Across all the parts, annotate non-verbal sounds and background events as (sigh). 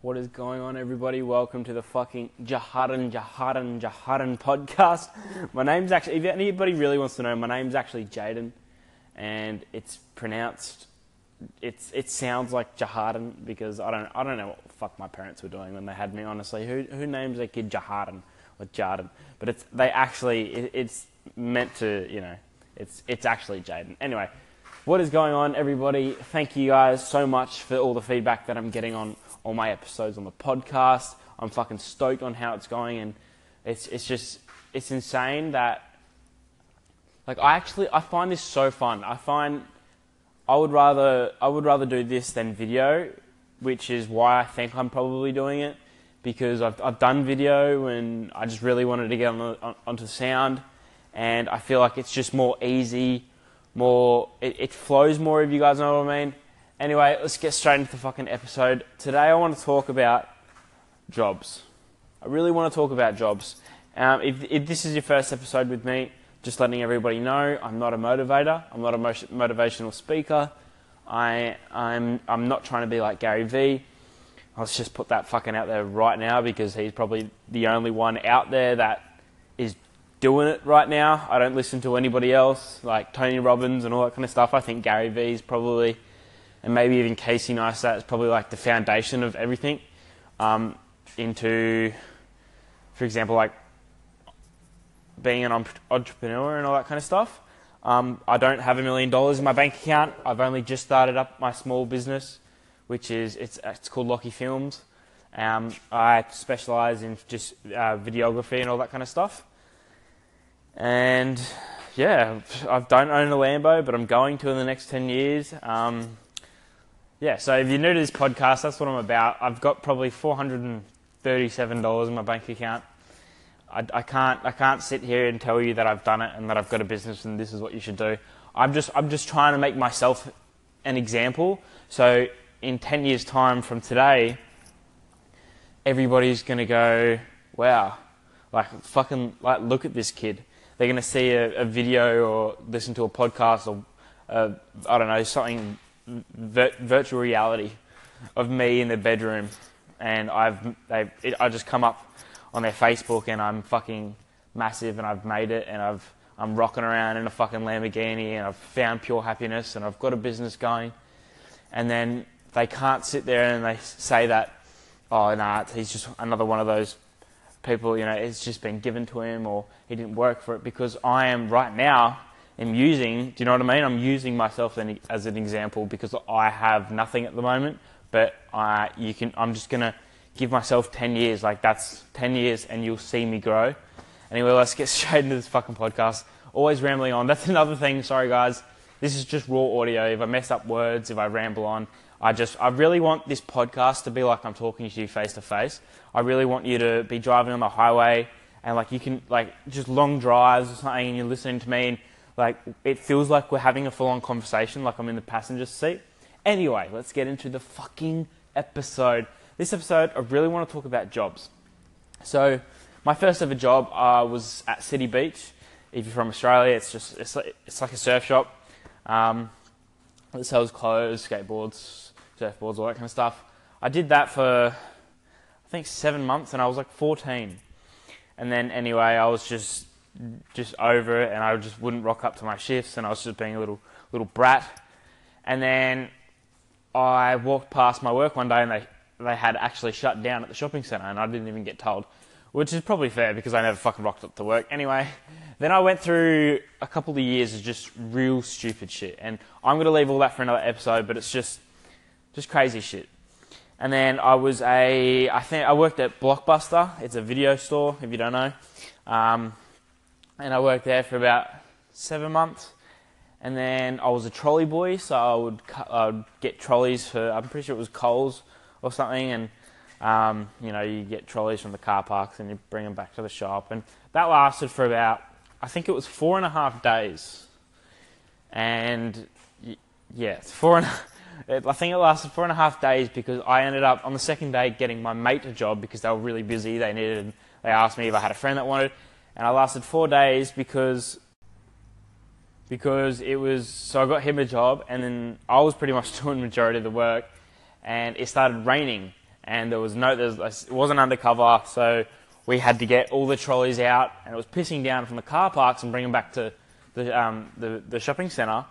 What is going on, everybody? Welcome to the fucking Jaharan, Jaharan, Jaharan podcast. My name's actually, if anybody really wants to know, my name's actually Jaden, and it's pronounced, it's it sounds like Jaharan because I don't I don't know what the fuck my parents were doing when they had me. Honestly, who who names their kid Jaharan or Jaden? But it's they actually it, it's meant to you know it's it's actually Jaden. Anyway, what is going on, everybody? Thank you guys so much for all the feedback that I'm getting on all my episodes on the podcast. I'm fucking stoked on how it's going, and it's it's just it's insane that like I actually I find this so fun. I find I would rather I would rather do this than video, which is why I think I'm probably doing it because I've I've done video and I just really wanted to get on, on onto sound, and I feel like it's just more easy, more it, it flows more if you guys know what I mean. Anyway, let's get straight into the fucking episode. Today I want to talk about jobs. I really want to talk about jobs. Um, if, if this is your first episode with me, just letting everybody know, I'm not a motivator. I'm not a motivational speaker. I, I'm, I'm not trying to be like Gary Vee. Let's just put that fucking out there right now because he's probably the only one out there that is doing it right now. I don't listen to anybody else like Tony Robbins and all that kind of stuff. I think Gary Vee is probably and maybe even Casey Neistat is probably like the foundation of everything um, into, for example, like being an entrepreneur and all that kind of stuff. Um, I don't have a million dollars in my bank account. I've only just started up my small business, which is it's it's called Lockie Films. Um, I specialize in just uh, videography and all that kind of stuff. And yeah, I don't own a Lambo, but I'm going to in the next ten years. Um, yeah, so if you're new to this podcast, that's what I'm about. I've got probably $437 in my bank account. I, I, can't, I can't sit here and tell you that I've done it and that I've got a business and this is what you should do. I'm just, I'm just trying to make myself an example. So in 10 years' time from today, everybody's going to go, wow, like fucking, like look at this kid. They're going to see a, a video or listen to a podcast or, uh, I don't know, something virtual reality of me in the bedroom, and I've it, I just come up on their Facebook and I'm fucking massive and I've made it and I've I'm rocking around in a fucking Lamborghini and I've found pure happiness and I've got a business going, and then they can't sit there and they say that oh nah he's just another one of those people you know it's just been given to him or he didn't work for it because I am right now am using, do you know what I mean? I'm using myself as an example because I have nothing at the moment, but I, you can, I'm just going to give myself 10 years. Like that's 10 years and you'll see me grow. Anyway, let's get (laughs) straight into this fucking podcast. Always rambling on. That's another thing. Sorry, guys. This is just raw audio. If I mess up words, if I ramble on, I just, I really want this podcast to be like I'm talking to you face to face. I really want you to be driving on the highway and like you can, like just long drives or something and you're listening to me and like, it feels like we're having a full on conversation, like I'm in the passenger seat. Anyway, let's get into the fucking episode. This episode, I really want to talk about jobs. So, my first ever job uh, was at City Beach. If you're from Australia, it's just it's like, it's like a surf shop. Um, it sells clothes, skateboards, surfboards, all that kind of stuff. I did that for I think seven months, and I was like 14. And then anyway, I was just just over it, and I just wouldn't rock up to my shifts, and I was just being a little little brat. And then I walked past my work one day, and they they had actually shut down at the shopping centre, and I didn't even get told, which is probably fair because I never fucking rocked up to work. Anyway, then I went through a couple of years of just real stupid shit, and I'm gonna leave all that for another episode, but it's just just crazy shit. And then I was a, I think I worked at Blockbuster. It's a video store, if you don't know. Um, and I worked there for about seven months. And then I was a trolley boy, so I would, I would get trolleys for, I'm pretty sure it was Coles or something, and um, you know, you get trolleys from the car parks and you bring them back to the shop. And that lasted for about, I think it was four and a half days. And yeah, four and I think it lasted four and a half days because I ended up on the second day getting my mate a job because they were really busy. They needed, they asked me if I had a friend that wanted, and I lasted four days because because it was so I got him a job and then I was pretty much (laughs) doing the majority of the work and it started raining and there was no, there was, it wasn't undercover, so we had to get all the trolleys out, and it was pissing down from the car parks and bring them back to the um, the, the shopping centre.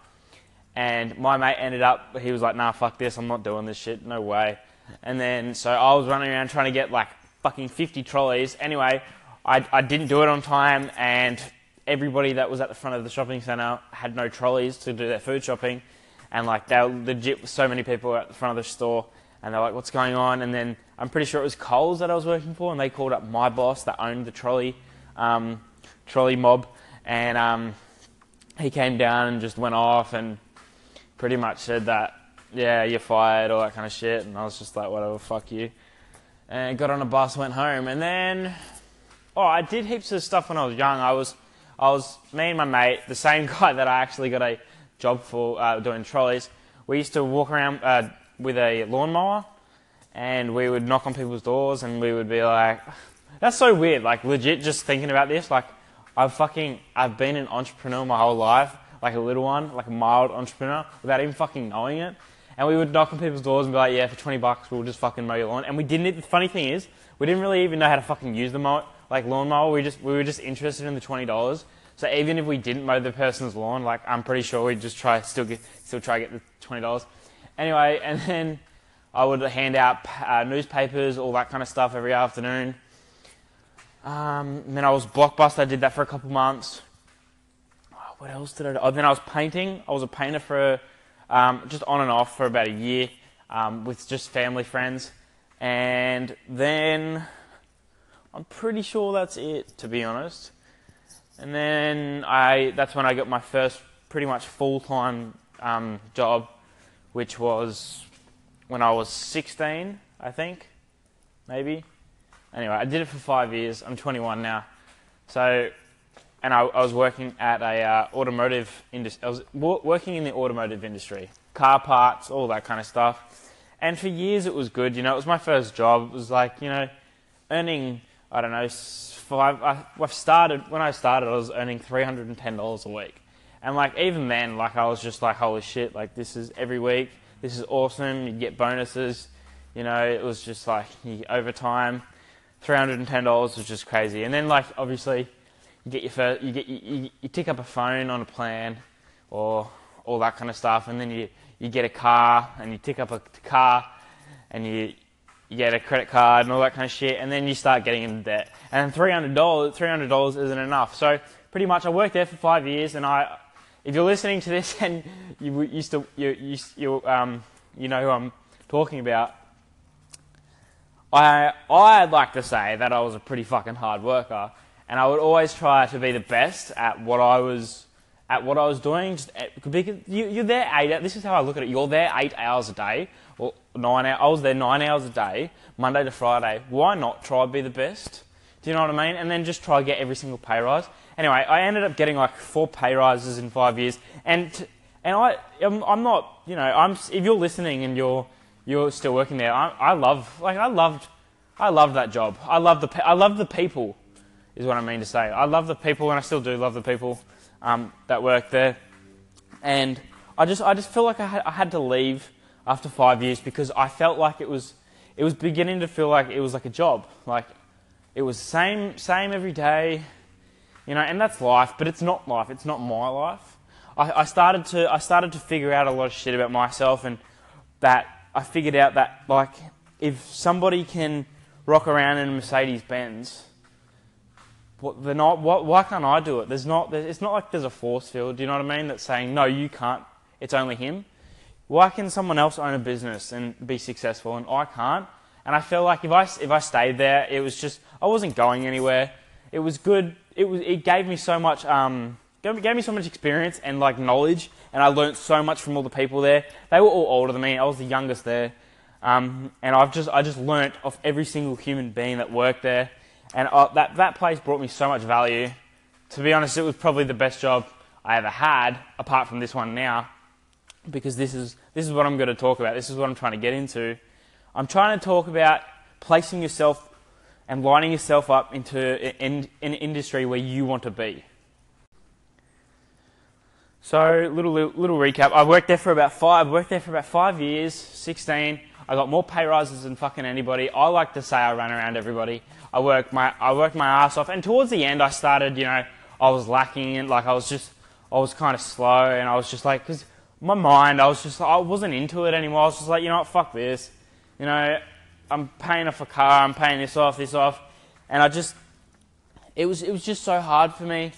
And my mate ended up, he was like, "Nah, fuck this, I'm not doing this shit, no way." And then so I was running around trying to get like fucking 50 trolleys. Anyway, I, I didn't do it on time, and everybody that was at the front of the shopping centre had no trolleys to do their food shopping. And like, they were legit, so many people at the front of the store, and they're like, what's going on? And then I'm pretty sure it was Coles that I was working for, and they called up my boss that owned the trolley, um, trolley mob, and um, he came down and just went off and pretty much said that, yeah, you're fired, all that kind of shit. And I was just like, whatever, fuck you. And got on a bus, went home, and then Oh, I did heaps of stuff when I was young. I was, I was me and my mate, the same (laughs) guy that I actually got a job for uh, doing trolleys. We used to walk around uh, with a lawnmower, and we would knock on people's doors, and we would be like, (sighs) "That's so weird." Like legit, just thinking about this, like I've fucking, I've been an entrepreneur my whole life, like a little one, like a mild entrepreneur, without even fucking knowing it. And we would knock on people's doors and be like, "Yeah, for twenty bucks, we'll just fucking mow your lawn." And we didn't. The funny thing is, we didn't really even know how to fucking use the mower like lawnmower, we just we were just interested in the twenty dollars. So even if we didn't mow the person's lawn, like I'm pretty sure we'd just try still get still try to get the twenty dollars. Anyway, (laughs) and then I would hand out uh, newspapers, all that kind of stuff every afternoon. Um, then I was blockbuster. I did that for a couple months. Oh, what else did I do? Oh, then I was painting. I was a painter for um, just on and off for about a year um, with just family friends, and then I'm pretty sure that's it, to be honest. And then I, that's when I got my first pretty much full time um, job, which was when I was 16, I think, maybe. Anyway, I did it for five years. I'm 21 now. So, and I, I was working at a uh, automotive industry. I was w- working in the automotive industry, car parts, all that kind of stuff. And for years it was good. You know, it was my first job. It was like you know, earning I don't know, five, I, have started, when I started, I was earning $310 a week. And like, even then, like, I was just like, holy shit, like, this is every week, this is awesome, you get bonuses, you know, it was just like, you, overtime, $310 was just crazy. And then, like, obviously, you get your first, you get, you, you tick up a phone on a plan, or all that kind of stuff, and then you, you get a car, and you tick up a car, and you, you get a credit card and all that kind of shit, and then you start getting into debt. And three hundred dollars, three hundred dollars isn't enough. So pretty much, I worked there for five years, and I, if you're listening to this (laughs) and you used to, you, you, you, um, you know who I'm talking about. I, I'd like to say that I was a pretty fucking hard worker, and I would always try to be the best at what I was at what I was doing. Just because you, are there eight. This is how I look at it. You're there eight hours a day, or nine. Hours, I was there nine hours a day, Monday to Friday. Why not try be the best? Do you know what I mean? And then just try get every single pay rise. Anyway, I ended up getting like four pay rises in five years, and and I I'm, I'm not you know I'm if you're listening and you're you're still working there, I, I love like I loved I loved that job. I love the I love the people, is what I mean to say. I love the people, and I still do love the people um, that work there. And I just, I just feel like I had, I had to leave after five years because I felt like it was, it was beginning to feel like it was like a job. Like it was same, same every day, you know, and that's life, but it's not life. It's not my life. I, I started to, I started to figure out a lot of shit about myself and that I figured out that like if somebody can rock around in a Mercedes Benz what, they're not, what, why can't I do it? There's not, it's not like there's a force field, do you know what I mean? That's saying, no, you can't, it's only him. Why can someone else own a business and be successful and I can't? And I feel like if I, if I stayed there, it was just, I wasn't going anywhere. It was good, it, was, it gave me so much, um, gave, gave me so much experience and like knowledge and I learnt so much from all the people there. They were all older than me, I was the youngest there. Um, and I've just, I just learnt off every single human being that worked there and uh, that, that place brought me so much value. To be honest, it was probably the best job I ever had, apart from this one now, because this is, this is what I'm going to talk about. This is what I'm trying to get into. I'm trying to talk about placing yourself and lining yourself up into in, in an industry where you want to be. So, little little recap. I worked there for about five. Worked there for about five years. Sixteen. I got more pay rises than fucking anybody. I like to say I ran around everybody. I worked my I worked my ass off, and towards the end, I started. You know, I was lacking, and like I was just I was kind of slow, and I was just like, because my mind, I was just I wasn't into it anymore. I was just like, you know what, fuck this. You know, I'm paying off a car, I'm paying this off, this off, and I just it was it was just so hard for me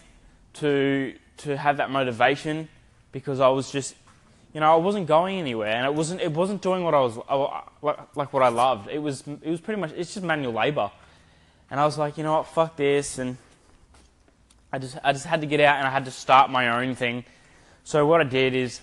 to to have that motivation because I was just you know I wasn't going anywhere and it wasn't it wasn't doing what I was like what I loved. It was it was pretty much it's just manual labor, and I was like you know what fuck this and I just I just had to get out and I had to start my own thing. So what I did is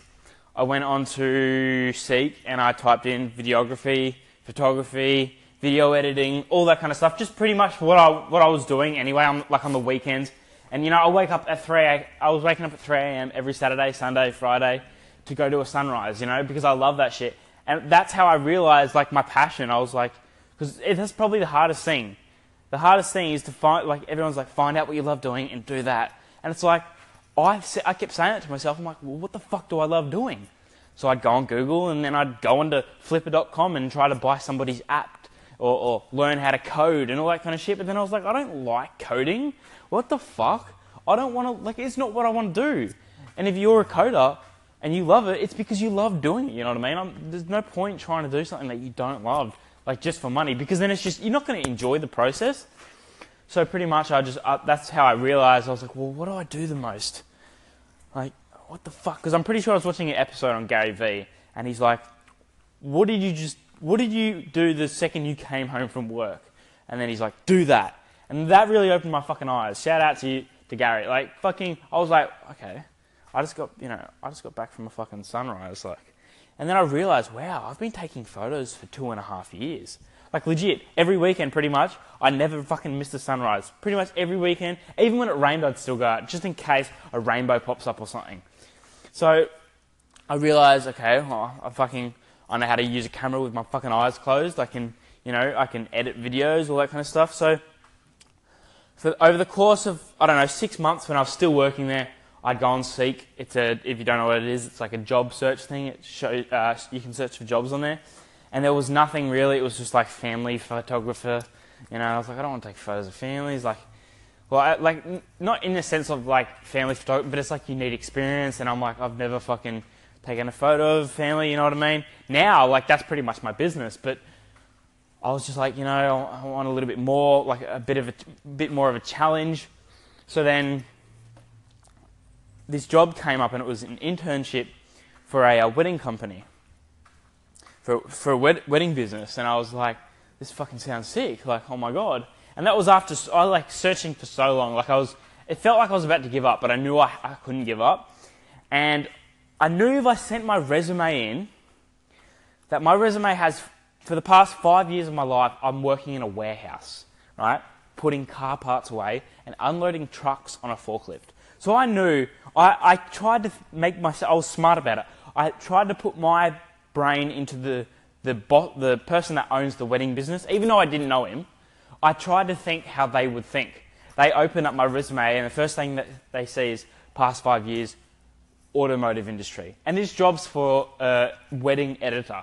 I went on to Seek and I typed in videography, photography, video editing, all that kind of stuff. Just pretty much what I what I was doing anyway. On, like on the weekends, and you know I wake up at three. I was waking up at three a.m. every Saturday, Sunday, Friday to go to a sunrise. You know because I love that shit, and that's how I realized like my passion. I was like, because that's probably the hardest thing. The hardest thing is to find like everyone's like find out what you love doing and do that, and it's like I I kept saying it to myself. I'm like, well, what the fuck do I love doing? So I'd go on Google and then I'd go onto flippa.com and try to buy somebody's app or, or learn how to code and all that kind of shit. But then I was like, I don't like coding. What the fuck? I don't want to, like, it's not what I want to do. And if you're a coder and you love it, it's because you love doing it. You know what I mean? I'm, there's no point trying to do something that you don't love, like just for money, because then it's just, you're not going to enjoy the process. So pretty much, I just, uh, that's how I realized, I was like, well, what do I do the most? Like, what the fuck? Because I'm pretty sure I was watching an episode on Gary Vee, and he's like, what did you just what did you do the second you came home from work? And then he's like, do that. And that really opened my fucking eyes. Shout out to you, to Gary. Like, fucking, I was like, okay, I just got, you know, I just got back from a fucking sunrise. Like, and then I realized, wow, I've been taking photos for two and a half years. Like, legit, every weekend, pretty much, I never fucking missed a sunrise. Pretty much every weekend, even when it rained, I'd still go out, just in case a rainbow pops up or something. So, I realized, okay, I fucking, I know how to use a camera with my fucking eyes closed. I can, you know, I can edit videos, all that kind of stuff. So, for over the course of I don't know six months when I was still working there, I'd go on Seek. It's a if you don't know what it is, it's like a job search thing. It shows uh, you can search for jobs on there, and there was nothing really. It was just like family photographer. You know, I was like, I don't want to take photos of families. Like, well, I, like not in the sense of like family photography, but it's like you need experience. And I'm like, I've never fucking taken a photo of family, you know what I mean? Now, like, that's pretty much my business, but I was just like, you know, I want a little bit more, like a bit of a bit more of a challenge. So then this job came up and it was an internship for a, a wedding company, for, for a wed- wedding business. And I was like, this fucking sounds sick. Like, oh my God. And that was after, I like searching for so long. Like I was, it felt like I was about to give up, but I knew I, I couldn't give up. And I knew if I sent my resume in, that my resume has, for the past five years of my life, I'm working in a warehouse, right? Putting car parts away and unloading trucks on a forklift. So I knew, I, I tried to make myself, I was smart about it. I tried to put my brain into the, the, bo- the person that owns the wedding business, even though I didn't know him. I tried to think how they would think. They open up my resume, and the first thing that they see is past five years, automotive industry. And this job's for a wedding editor,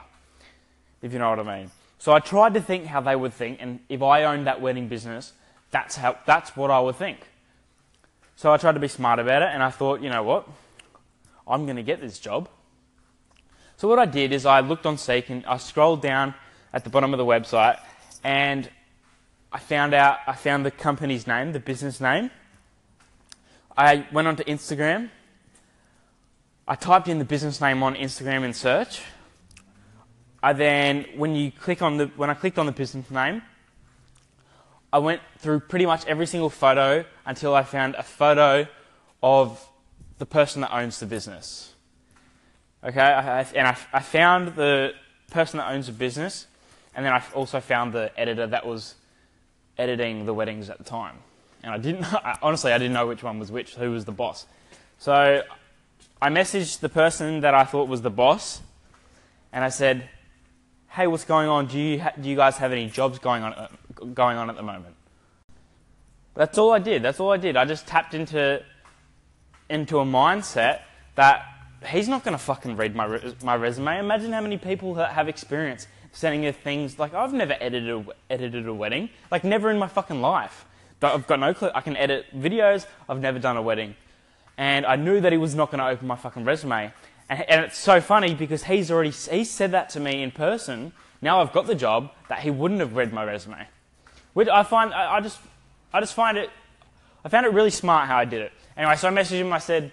if you know what I mean. So I tried to think how they would think, and if I owned that wedding business, that's how that's what I would think. So I tried to be smart about it, and I thought, you know what, I'm going to get this job. So what I did is I looked on Seek and I scrolled down at the bottom of the website, and I found out I found the company's name, the business name. I went onto Instagram I typed in the business name on Instagram in search. I then, when you click on the, when I clicked on the business name, I went through pretty much every single photo until I found a photo of the person that owns the business. Okay, I, I, and I, I found the person that owns the business, and then I also found the editor that was editing the weddings at the time. And I didn't, (laughs) honestly, I didn't know which one was which, who was the boss. So I messaged the person that I thought was the boss, and I said, "Hey, what's going on? Do you do you guys have any jobs going on uh, going on at the moment?" That's all I did. That's all I did. I just tapped into into a mindset that he's not going to fucking read my re- my resume. Imagine how many people have experience sending her things. Like I've never edited a, edited a wedding. Like never in my fucking life. I've got no clue. I can edit videos. I've never done a wedding, and I knew that he was not going to open my fucking resume. And, and it's so funny because he's already he said that to me in person. Now I've got the job that he wouldn't have read my resume, which I find I, I just I just find it I found it really smart how I did it. Anyway, so I messaged him. I said,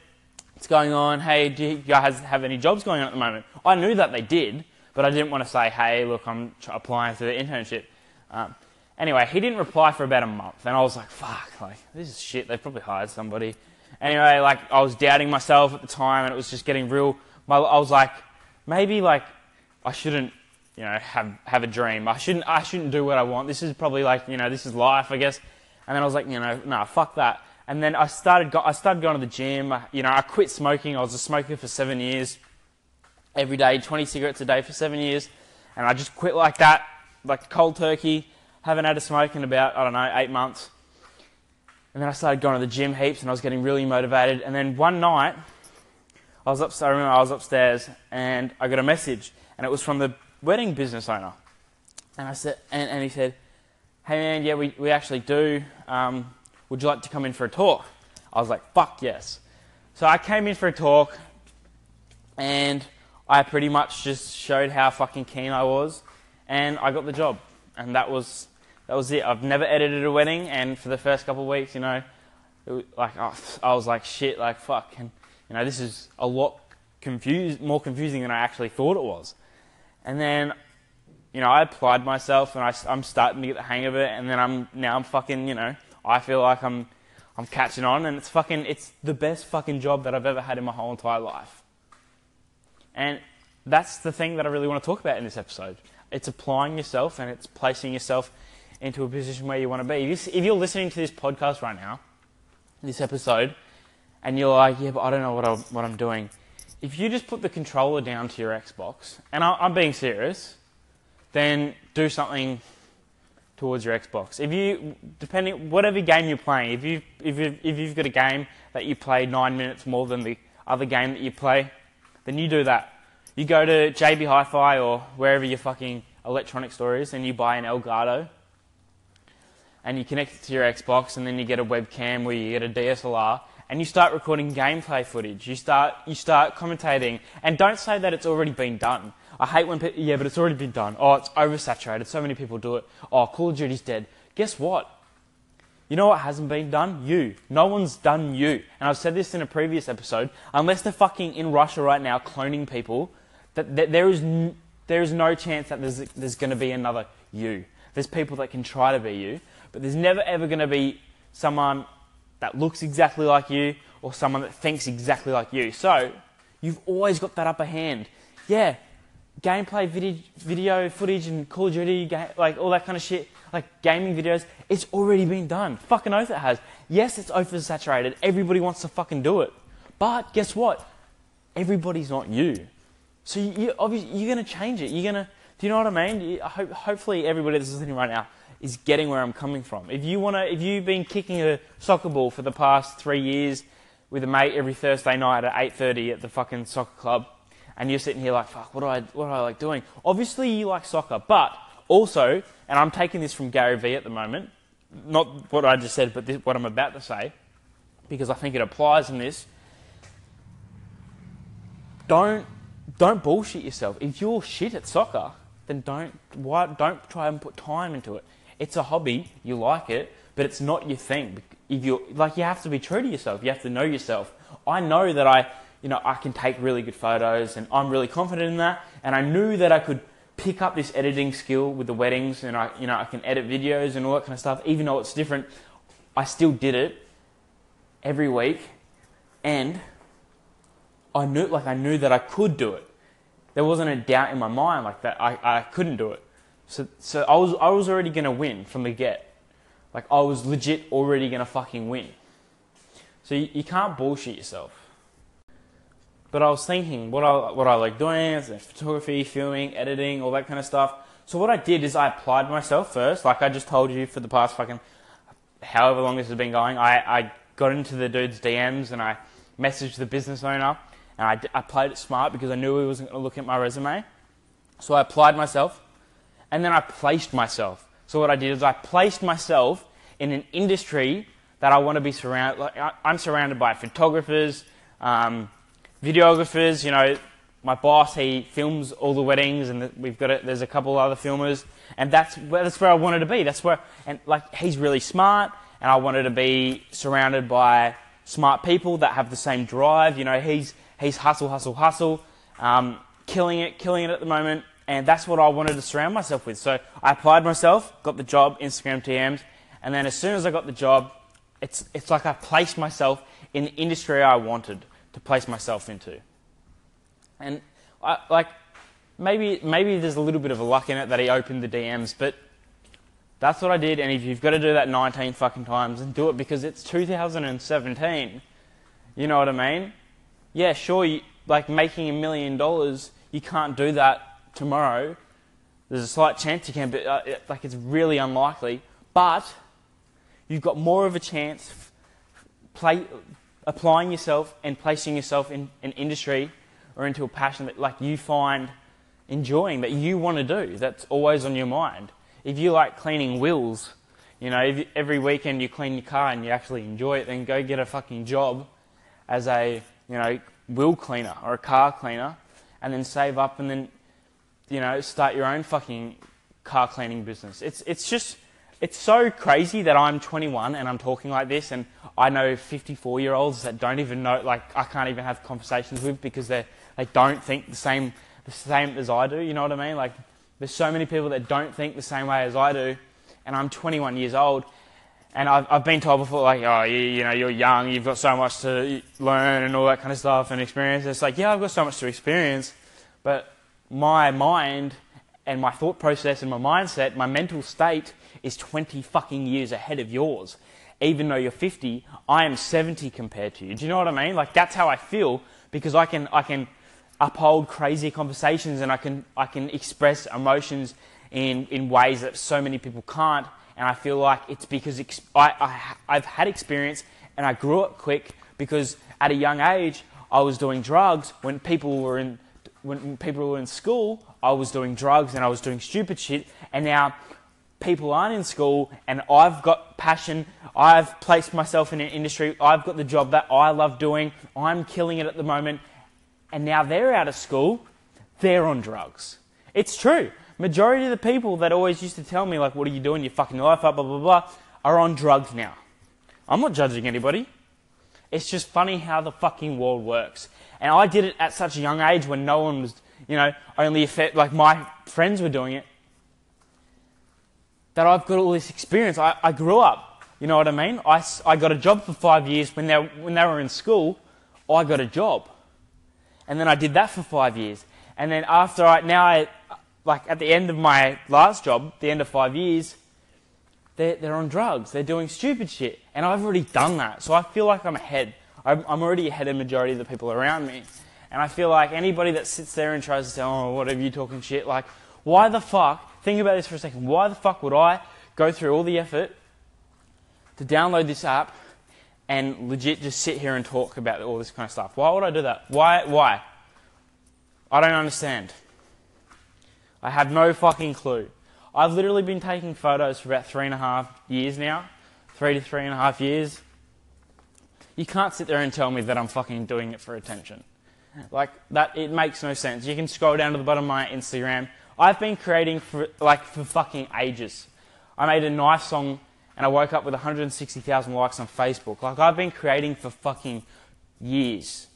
"What's going on? Hey, do you guys have any jobs going on at the moment?" I knew that they did, but I didn't want to say, "Hey, look, I'm applying for the internship." Um, anyway, he didn't reply for about a month, and I was like, "Fuck! Like this is shit. They probably hired somebody." Anyway, like I was doubting myself at the time, and it was just getting real. My, I was like, maybe like I shouldn't, you know, have have a dream. I shouldn't I shouldn't do what I want. This is probably like you know this is life, I guess. And then I was like, you know, nah, fuck that. And then I started, go- I started going to the gym. You know, I quit smoking. I was a smoker for seven years, every day, 20 cigarettes a day for seven years. And I just quit like that, like cold turkey. Haven't had a smoke in about, I don't know, eight months. And then I started going to the gym heaps and I was getting really motivated. And then one night, I was upstairs, I remember I was upstairs and I got a message and it was from the wedding business owner. And I said, and, and he said, hey man, yeah, we, we actually do. Um, would you like to come in for a talk? I was like, fuck yes. So I came in for a talk and I pretty much just showed how fucking keen I was and I got the job. And that was, that was it. I've never edited a wedding and for the first couple of weeks, you know, was like, I was like, shit, like, fuck. And, you know, this is a lot confused, more confusing than I actually thought it was. And then you know, I applied myself and I, I'm starting to get the hang of it, and then I'm now I'm fucking, you know, I feel like I'm I'm catching on, and it's fucking it's the best fucking job that I've ever had in my whole entire life. And that's the thing that I really want to talk about in this episode. It's applying yourself and it's placing yourself into a position where you want to be. If you're listening to this podcast right now, this episode, and you're like, yeah, but I don't know what I'm, what I'm doing. If you just put the controller down to your Xbox, and I'm being serious, then do something towards your Xbox. If you, depending, whatever game you're playing, if, you, if, you, if you've got a game that you play nine minutes more than the other game that you play, then you do that. You go to JB Hi-Fi or wherever your fucking electronic store is and you buy an Elgato and you connect it to your Xbox and then you get a webcam where you get a DSLR and you start recording gameplay footage. You start, you start commentating and don't say that it's already been done. I hate when people, yeah, but it's already been done. Oh, it's oversaturated. So many people do it. Oh, Call of Duty's dead. Guess what? You know what hasn't been done? You. No one's done you. And I've said this in a previous episode. Unless they're fucking in Russia right now cloning people, that, that there is n- there is no chance that there's there's going to be another you. There's people that can try to be you, but there's never ever going to be someone that looks exactly like you or someone that thinks exactly like you. So you've always got that upper hand. Yeah, gameplay video, video footage and Call of Duty, like all that kind of shit, like gaming videos, it's already been done. Fucking oath it has. Yes, it's oversaturated. Everybody wants to fucking do it. But guess what? Everybody's not you. So you, you obviously you're gonna change it. You're gonna. Do you know what I mean? You, hope, hopefully everybody that's listening right now is getting where I'm coming from. If you wanna, if you've been kicking a soccer ball for the past three years with a mate every Thursday night at 8:30 at the fucking soccer club and you're sitting here like, fuck, what do I, what do I like doing? Obviously, you like soccer, but also, and I'm taking this from Gary Vee at the moment, not what I just said, but this, what I'm about to say, because I think it applies in this. Don't don't bullshit yourself. If you're shit at soccer, then don't why, don't try and put time into it. It's a hobby, you like it, but it's not your thing. If you're, like, you have to be true to yourself. You have to know yourself. I know that I you know, I can take really good photos and I'm really confident in that. And I knew that I could pick up this editing skill with the weddings and I, you know, I can edit videos and all that kind of stuff. Even though it's different, I still did it every week. And I knew, like, I knew that I could do it. There wasn't a doubt in my mind like that. I, I couldn't do it. So, so I was, I was already going to win from the get. Like, I was legit already going to fucking win. So you, you can't bullshit yourself. But I was thinking what I, what I like doing is photography, filming, editing, all that kind of stuff. So what I did is I applied myself first, like I just told you for the past fucking however long this has been going. I, I got into the dude's DMs and I messaged the business owner and I, I played it smart because I knew he wasn't going to look at my resume. So I applied myself and then I placed myself. So what I did is I placed myself in an industry that I want to be surrounded. Like I'm surrounded by photographers, um, videographers. You know, my boss he films all the weddings, and we've got it. There's a couple other filmers, and that's where, that's where I wanted to be. That's where and like he's really smart, and I wanted to be surrounded by smart people that have the same drive. You know, he's he's hustle, hustle, hustle, um, killing it, killing it at the moment, and that's what I wanted to surround myself with. So I applied myself, got the job, Instagram DMs, and then as soon as I got the job, it's it's like I placed myself in the industry I wanted to place myself into. And I, like maybe maybe there's a little bit of a luck in it that he opened the DMs, but that's what I did. And if you've got to do that 19 fucking times, and do it because it's 2017. You know what I mean? Yeah, sure. You, like making a million dollars, you can't do that tomorrow. There's a slight chance you can, but uh, it, like it's really unlikely. But you've got more of a chance play, applying yourself and placing yourself in an industry or into a passion that like you find enjoying that you want to do that's always on your mind. If you like cleaning wheels you know you, every weekend you clean your car and you actually enjoy it then go get a fucking job as a you know wheel cleaner or a car cleaner and then save up and then you know start your own fucking car cleaning business. It's it's just it's so crazy that I'm 21 and I'm talking like this, and I know 54 year olds that don't even know, like, I can't even have conversations with because they they don't think the same the same as I do. You know what I mean? Like, there's so many people that don't think the same way as I do, and I'm 21 years old, and I've, I've been told before, like, oh, you, you know, you're young, you've got so much to learn and all that kind of stuff and experience. It's like, yeah, I've got so much to experience, but my mind and my thought process and my mindset, my mental state is 20 fucking years ahead of yours. Even though you're 50, I am 70 compared to you. Do you know what I mean? Like that's how I feel because I can I can uphold crazy conversations and I can I can express emotions in in ways that so many people can't. And I feel like it's because ex- I, I I've had experience and I grew up quick because at a young age I was doing drugs when people were in when people were in school. I was doing drugs and I was doing stupid shit. And now people aren't in school and I've got passion, I've placed myself in an industry, I've got the job that I love doing, I'm killing it at the moment, and now they're out of school, they're on drugs. It's true. Majority of the people that always used to tell me, like, what are you doing, you're fucking life up, blah, blah, blah, are on drugs now. I'm not judging anybody. It's just funny how the fucking world works. And I did it at such a young age when no one was, you know, only effect, like my friends were doing it that I've got all this experience. I, I grew up, you know what I mean? I, I got a job for five years when they, when they were in school. I got a job. And then I did that for five years. And then after I, now I, like at the end of my last job, the end of five years, they're, they're on drugs. They're doing stupid shit. And I've already done that. So I feel like I'm ahead. I'm, I'm already ahead of the majority of the people around me. And I feel like anybody that sits there and tries to say, oh, what are you talking shit? Like, why the fuck Think about this for a second. Why the fuck would I go through all the effort to download this app and legit just sit here and talk about all this kind of stuff? Why would I do that? Why? Why? I don't understand. I have no fucking clue. I've literally been taking photos for about three and a half years now. Three to three and a half years. You can't sit there and tell me that I'm fucking doing it for attention. Like, that, it makes no sense. You can scroll down to the bottom of my Instagram I've been creating for like for fucking ages. I made a nice song and I woke up with 160,000 likes on Facebook. Like I've been creating for fucking years.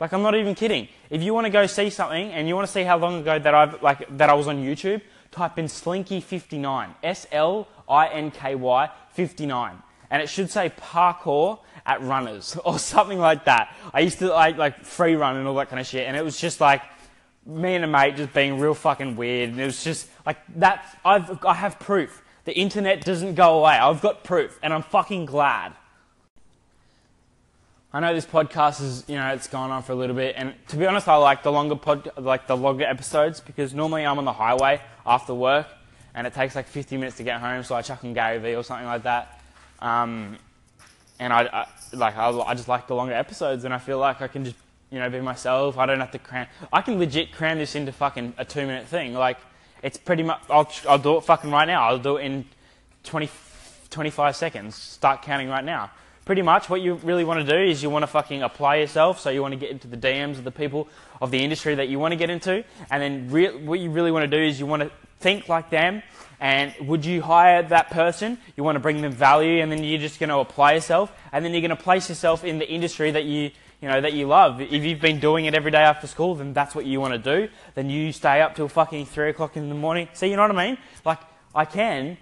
Like I'm not even kidding. If you want to go see something and you want to see how long ago that I've like that I was on YouTube, type in Slinky59. S L I N K Y 59. And it should say parkour at runners (laughs) or something like that. I used to like like free run and all that kind of shit and it was just like me and a mate just being real fucking weird. And it was just like that. I've, I have proof. The internet doesn't go away. I've got proof, and I'm fucking glad. I know this podcast is, you know, it's gone on for a little bit, and to be honest, I like the longer pod, like the longer episodes because normally I'm on the highway after work, and it takes like 50 minutes to get home, so I chuck on Gary Vee or something like that. Um, and I, I like I, I just like the longer episodes, and I feel like I can just you know, be myself. I don't have to cram. I can legit cram this into fucking a two minute thing. Like, It's pretty much. I'll I'll do it fucking right now. I'll do it in 20, 25 seconds. Start counting right now. Pretty much, what you really want to do is you want to fucking apply yourself. So you want to get into the DMs of the people of the industry that you want to get into, and then re- what you really want to do is you want to think like them. And would you hire that person? You want to bring them value, and then you're just going to apply yourself, and then you're going to place yourself in the industry that you you know that you love. If you've been doing it every day after school, then that's what you want to do. Then you stay up till fucking three o'clock in the morning. See, you know what I mean? Like I can,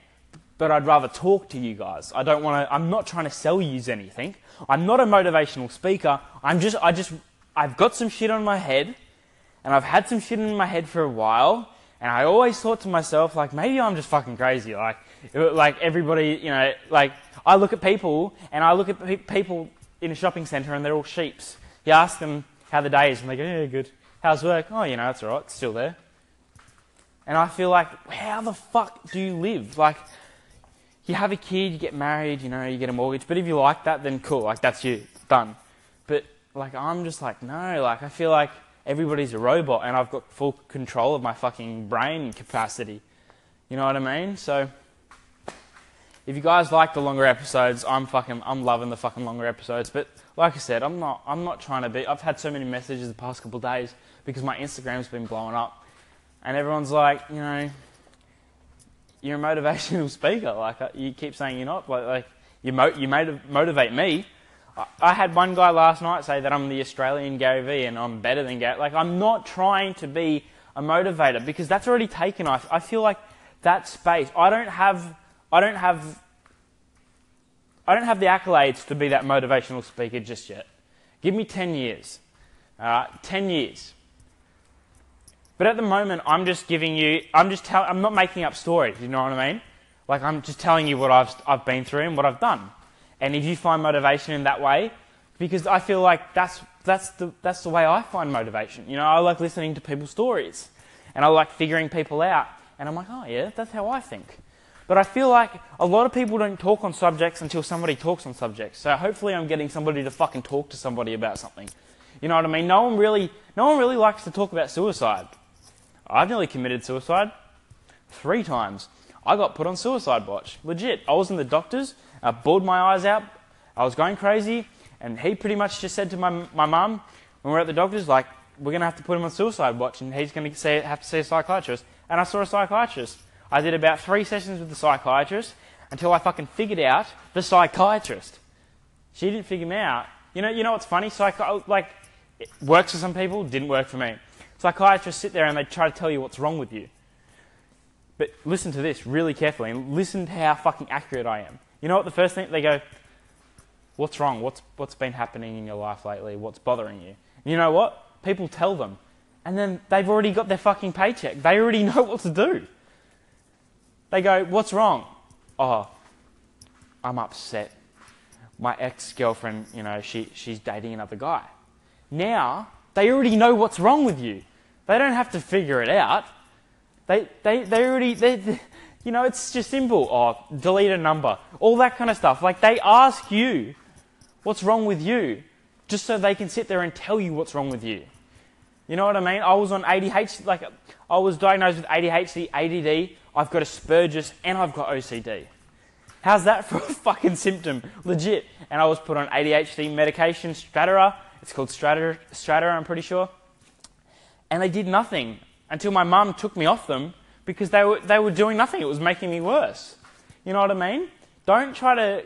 but I'd rather talk to you guys. I don't want to. I'm not trying to sell you anything. I'm not a motivational speaker. I'm just. I just. I've got some shit on my head, and I've had some shit in my head for a while. And I always thought to myself, like, maybe I'm just fucking crazy. Like, like everybody, you know, like I look at people and I look at pe- people in a shopping centre and they're all sheeps. You ask them how the day is and they go, yeah, good. How's work? Oh, you know, it's alright, it's still there. And I feel like, how the fuck do you live? Like, you have a kid, you get married, you know, you get a mortgage. But if you like that, then cool, like that's you, done. But like, I'm just like, no, like I feel like everybody's a robot and I've got full control of my fucking brain capacity. You know what I mean? So if you guys like the longer episodes, I'm fucking I'm loving the fucking longer episodes. But like I said, I'm not I'm not trying to be. I've had so many messages the past couple days because my Instagram's been blowing up, and everyone's like, you know, you're a motivational (laughs) speaker. Like uh, you keep saying you're not. Like, like you mo- you motivate me. I, I had one guy last night say that I'm the Australian Gary Vee and I'm better than Gary. Like I'm not trying to be a motivator because that's already taken. I, I feel like that space. I don't have I don't have I don't have the accolades to be that motivational speaker just yet. Give me 10 years. All right, 10 years. But at the moment, I'm just giving you, I'm just telling, I'm not making up stories, you know what I mean? Like, I'm just telling you what I've, I've been through and what I've done. And if you find motivation in that way, because I feel like that's, that's, the, that's the way I find motivation. You know, I like listening to people's stories. And I like figuring people out. And I'm like, oh, yeah, that's how I think. But I feel like a lot of people don't talk on subjects until somebody talks on subjects. So hopefully I'm getting somebody to fucking talk to somebody about something. You know what I mean? No one really, no one really likes to talk about suicide. I've nearly committed suicide three times. I got put on suicide watch. Legit. I was in the doctor's. I bawled my eyes out. I was going crazy. And he pretty much just said to my, my mum, when we were at the doctor's, like, we're going to have to put him on suicide watch and he's going to have to see a psychiatrist. And I saw a psychiatrist. I did about three sessions with the psychiatrist until I fucking figured out the psychiatrist. She didn't figure me out. You know, you know what's funny? Psychi- oh, like, it works for some people, didn't work for me. Psychiatrists sit there and they try to tell you what's wrong with you. But listen to this really carefully and listen to how fucking accurate I am. You know what the first thing they go, What's wrong? What's, what's been happening in your life lately? What's bothering you? And you know what? People tell them. And then they've already got their fucking paycheck. They already (laughs) know what to do. They go, What's wrong? Oh, I'm upset. My ex girlfriend, you know, she, she's dating another guy. Now, they already know what's wrong with you. They don't have to figure it out. They, they, they already, they, they, you know, it's just simple. Oh, delete a number. All that kind of stuff. Like, they ask you what's wrong with you just so they can sit there and tell you what's wrong with you. You know what I mean? I was on ADHD, like, I was diagnosed with ADHD, ADD, I've got Asperger's, and I've got OCD. How's that for a fucking symptom? Legit. And I was put on ADHD medication, Strattera. It's called Strattera, Strattera, I'm pretty sure. And they did nothing until my mum took me off them because they were, they were doing nothing. It was making me worse. You know what I mean? Don't try to.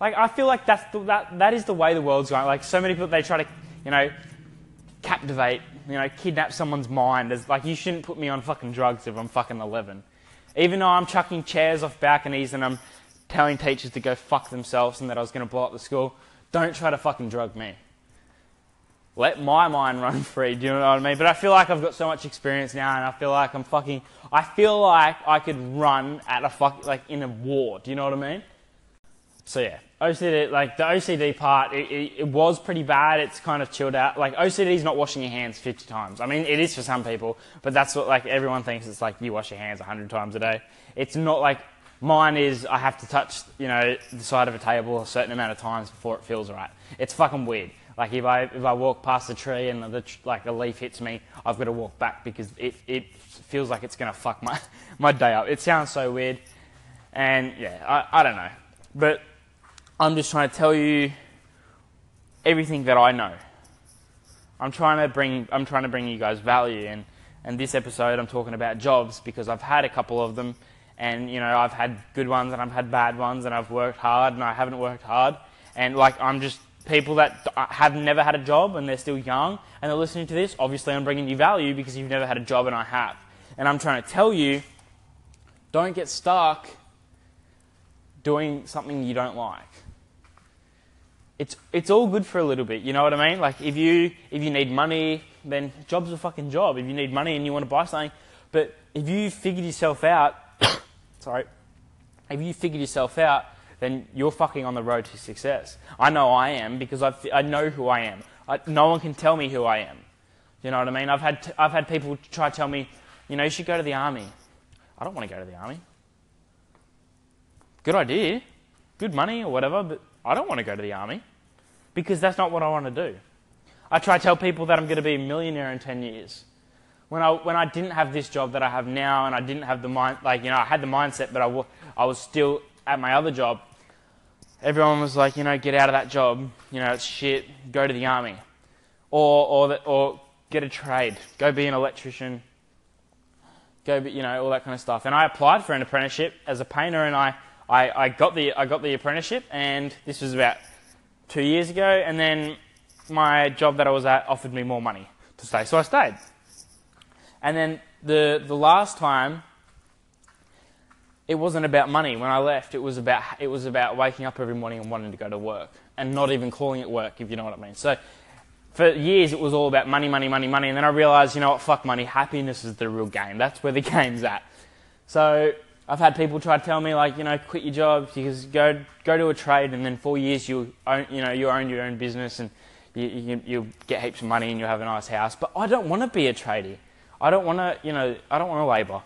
Like, I feel like that's the, that, that is the way the world's going. Like, so many people, they try to, you know, captivate, you know, kidnap someone's mind. As, like, you shouldn't put me on fucking drugs if I'm fucking 11. Even though I'm chucking chairs off balconies and I'm telling teachers to go fuck themselves and that I was going to blow up the school, don't try to fucking drug me. Let my mind run (laughs) free, do you know what I mean? But I feel like I've got so much experience now and I feel like I'm fucking, I feel like I could run at a fuck, like in a war, do you know what I mean? So yeah, OCD, like the OCD part, it, it, it, was pretty bad. It's kind of chilled out. Like OCD is not washing your hands 50 times. I mean, it is for some people, but that's what like everyone thinks it's like you wash your hands 100 times a day. It's not like mine is I have to touch, you know, the side of a table a certain amount of times before it feels right. It's fucking weird. Like if I if I walk past a tree and the like a leaf hits me, I've got to walk back because it it feels like it's gonna fuck my (laughs) my day up. It sounds so weird, and yeah, I I don't know, but I'm just trying to tell you everything that I know. I'm trying to bring I'm trying to bring you guys value and and this episode I'm talking about jobs because I've had a couple of them and you know I've had good ones and I've had bad ones and I've worked hard and I haven't worked hard and like I'm just people that uh, have never had a job and they're still young and they're listening to this. Obviously I'm bringing you value because you've never had a job and I have. And I'm trying to tell you don't get stuck doing something you don't like it's it's all good for a little bit. You know what I mean? Like if you if you need money, then job's a fucking job. If you need money and you want to buy something, but if you figured yourself out, (coughs) sorry, if you figured yourself out, then you're fucking on the road to success. I know I am because I I know who I am. I, no one can tell me who I am. You know what I mean? I've had t- I've had people try to tell me, you know, you should go to the army. I don't want to go to the army. Good idea, good money or whatever, but I don't want to go to the army because that's not what I want to do. I try to tell people that I'm going to be a millionaire in 10 years. When I, when I didn't have this job that I have now and I didn't have the mind, like, you know, I had the mindset, but I, I was still at my other job, everyone was like, you know, get out of that job, you know, it's shit, go to the army. Or, or, the, or get a trade, go be an electrician, go, be, you know, all that kind of stuff. And I applied for an apprenticeship as a painter and I, I, I, got the, I got the apprenticeship, and this was about two years ago, and then my job that I was at offered me more money to stay, so I stayed. And then the, the last time, it wasn't about money. When I left, it was about, it was about waking up every morning and wanting to go to work, and not even calling it work, if you know what I mean. So for years, it was all about money, money, money, money, and then I realized, you know what, fuck money, happiness is the real game. That's where the (laughs) game's at. So I've had people try to tell me like, you know, quit your job because go go to a trade and then four years you own, you know, you own your own business and you, you you'll get heaps of money and you'll have a nice house. But I don't want to be a tradie. I don't want to, you know, I don't want to labour.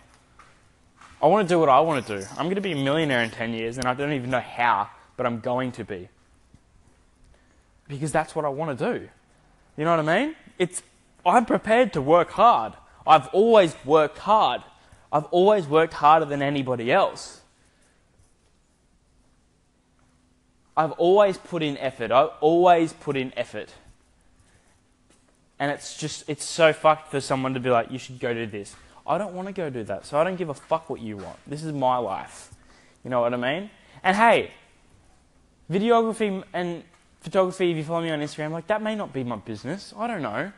I want to do what I want to do. I'm going to be a millionaire in 10 years and I don't even know how, but I'm going to be. Because that's what I want to do. You know what I mean? It's I'm prepared to work hard. I've always worked hard. I've always worked harder than anybody else. I've always put in effort. I've always put in effort. And it's just, it's so fucked for someone to be like, you should go do this. I don't want to go do that, so I don't give a fuck what you want. This is my life. You know what I mean? And hey, videography and photography, if you follow me on Instagram, like that may not be my business. I don't know.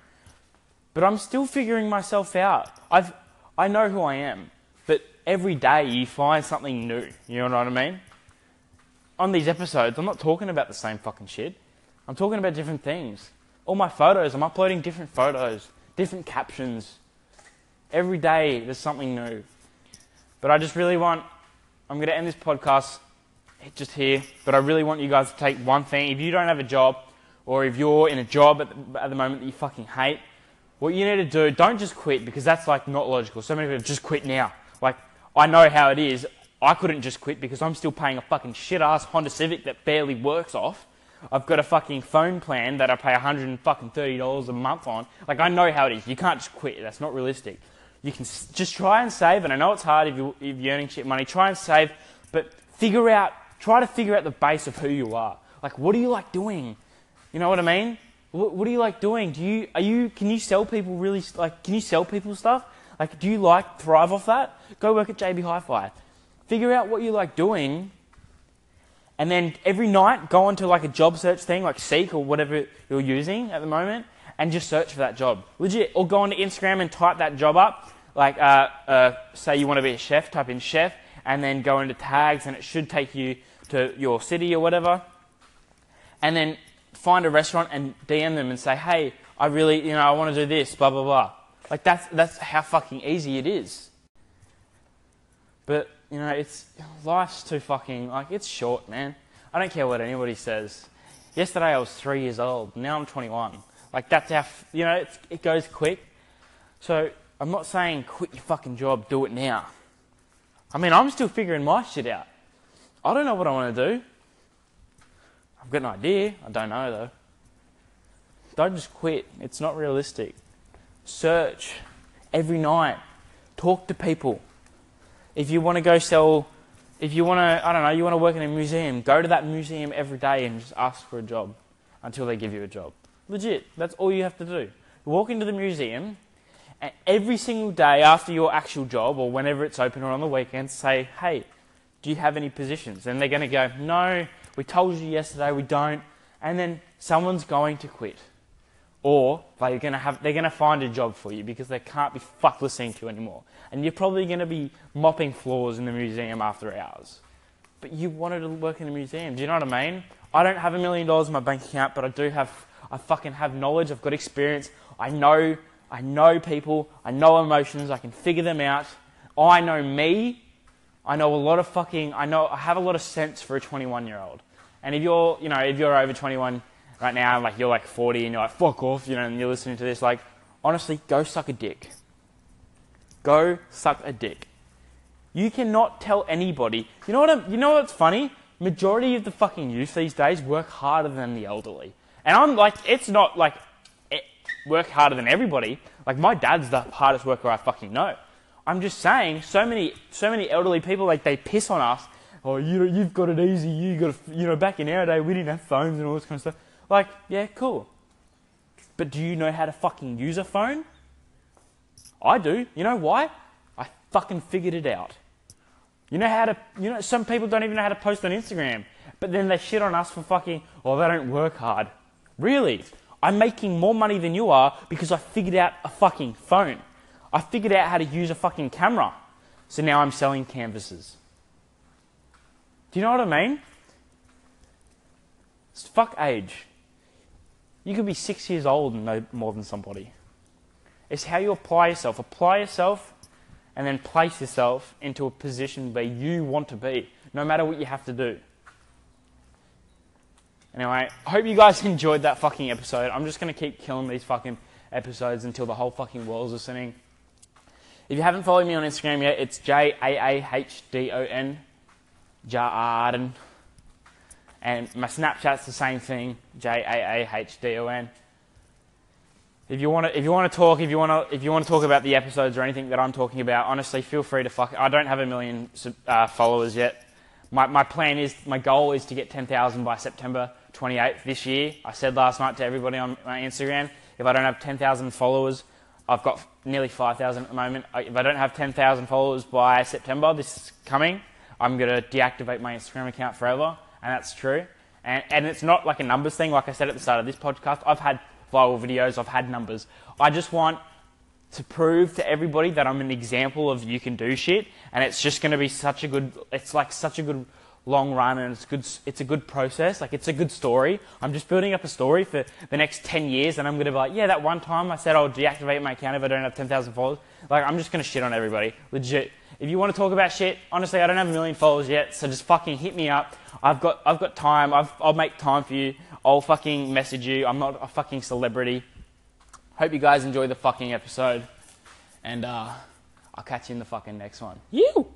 But I'm still figuring myself out. I've, I know who I am, but every day you find something new. You know what I mean? On these episodes, I'm not talking about the same fucking shit. I'm talking about different things. All my photos, I'm uploading different photos, different captions. Every day there's something new. But I just really want, I'm going to end this podcast just here, but I really want you guys to take one thing. If you don't have a job, or if you're in a job at the, at the moment that you fucking hate, what you need to do, don't just quit because that's like not logical. So many people just quit now. Like, I know how it is. I couldn't just quit because I'm still paying a fucking shit ass Honda Civic that barely works off. I've got a fucking phone plan that I pay $130 a month on. Like, I know how it is. You can't just quit. That's not realistic. You can just try and save, and I know it's hard if, you, if you're earning shit money. Try and save, but figure out, try to figure out the base of who you are. Like, what do you like doing? You know what I mean? What, what do you like doing? Do you are you can you sell people really like can you sell people stuff? Like do you like thrive off that? Go work at JB Hi-Fi. Figure out what you like doing. And then every night go onto like a job search thing like Seek or whatever you're using at the moment and just search for that job. Legit. Or go onto Instagram and type that job up. Like uh, uh, say you want to be a chef, type in chef and then go into tags and it should take you to your city or whatever. And then find a restaurant and DM them and say, hey, I really, you know, I want to do this, blah, blah, blah. Like, that's, that's how fucking easy it is. But, you know, it's, life's too fucking, like, it's short, man. I don't care what anybody says. Yesterday I was three years old, now I'm 21. Like, that's how, you know, it goes quick. So, I'm not saying quit your fucking job, do it now. I mean, I'm still figuring my shit out. I don't know what I want to do. I've got an idea. I don't know though. Don't just quit. It's not realistic. Search every night. Talk to people. If you want to go sell, if you want to, I don't know, you want to work in a museum, go to that museum every day and just ask for a job until they give you a job. Legit. That's all you have to do. Walk into the museum, and every single day after your actual job or whenever it's open or on the weekends, say, hey, do you have any positions? And they're going to go, no, we told you yesterday we don't. And then someone's going to quit. Or they're going to have, they're going to find a job for you because they can't be fucked listening to you anymore. And you're probably going to be mopping floors in the museum after hours. But you wanted to work in a museum. Do you know what I mean? I don't have a million dollars in my bank account, but I do have, I fucking have knowledge. I've got experience. I know, I know people. I know emotions. I can figure them out. I know me. I know a lot of fucking, I know, I have a lot of sense for a 21 year old. And if you're, you know, if you're over 21 right now, like you're like 40 and you're like, fuck off, you know, and you're listening to this, like, honestly, go suck a dick. Go suck a dick. You cannot tell anybody. You know what? I'm, you know what's funny? Majority of the fucking youth these days work harder than the elderly. And I'm like, it's not like it, work harder than everybody. Like my dad's the hardest worker I fucking know. I'm just saying, so many, so many elderly people like they piss on us. Oh, you, you've got it easy. You got, you know, back in our day we didn't have phones and all this kind of stuff. Like, yeah, cool. But do you know how to fucking use a phone? I do. You know why? I fucking figured it out. You know how to, you know, some people don't even know how to post on Instagram, but then they shit on us for fucking, oh, they don't work hard. Really? I'm making more money than you are because I figured out a fucking phone. I figured out how to use a fucking camera. So now I'm selling canvases. Do you know what I mean? It's fuck age. You could be six years old and know more than somebody. It's how you apply yourself. Apply yourself and then place yourself into a position where you want to be, no matter what you have to do. Anyway, I hope you guys (laughs) enjoyed that fucking episode. I'm just going to keep killing these fucking episodes until the whole fucking world's listening. If you haven't followed me on Instagram yet, it's J A A H D O N, Jarden. And my Snapchat's the same thing, J A A H D O N. If you want to, if you want to talk, if you want to, if you want to talk about the episodes or anything that I'm talking about, honestly, feel free to fuck. I don't have a million uh, followers yet. My my plan is, my goal is to get 10,000 by September 28th this year. I said last night to everybody on my Instagram, if I don't have 10,000 followers, I've got nearly 5,000 at the moment. If I don't have 10,000 followers by September, this coming, I'm going to deactivate my Instagram account forever. And that's true. And, and it's not like a numbers thing. Like I said at the start of this podcast, I've had viral videos, I've had numbers. I just want to prove to everybody that I'm an example of you can do shit. And it's just going to be such a good, it's like such a good long run and it's good it's a good process like it's a good story i'm just building up a story for the next 10 years and i'm going to be like yeah that one time i said i'll deactivate my account if i don't have 10,000 followers like i'm just going to shit on everybody legit if you want to talk about shit honestly i don't have a million followers yet so just fucking hit me up. I've got i've got time. I've, i'll make time for you. I'll fucking message you. I'm not a fucking celebrity. Hope you guys enjoy the fucking episode and uh, i'll catch you in the fucking next one. You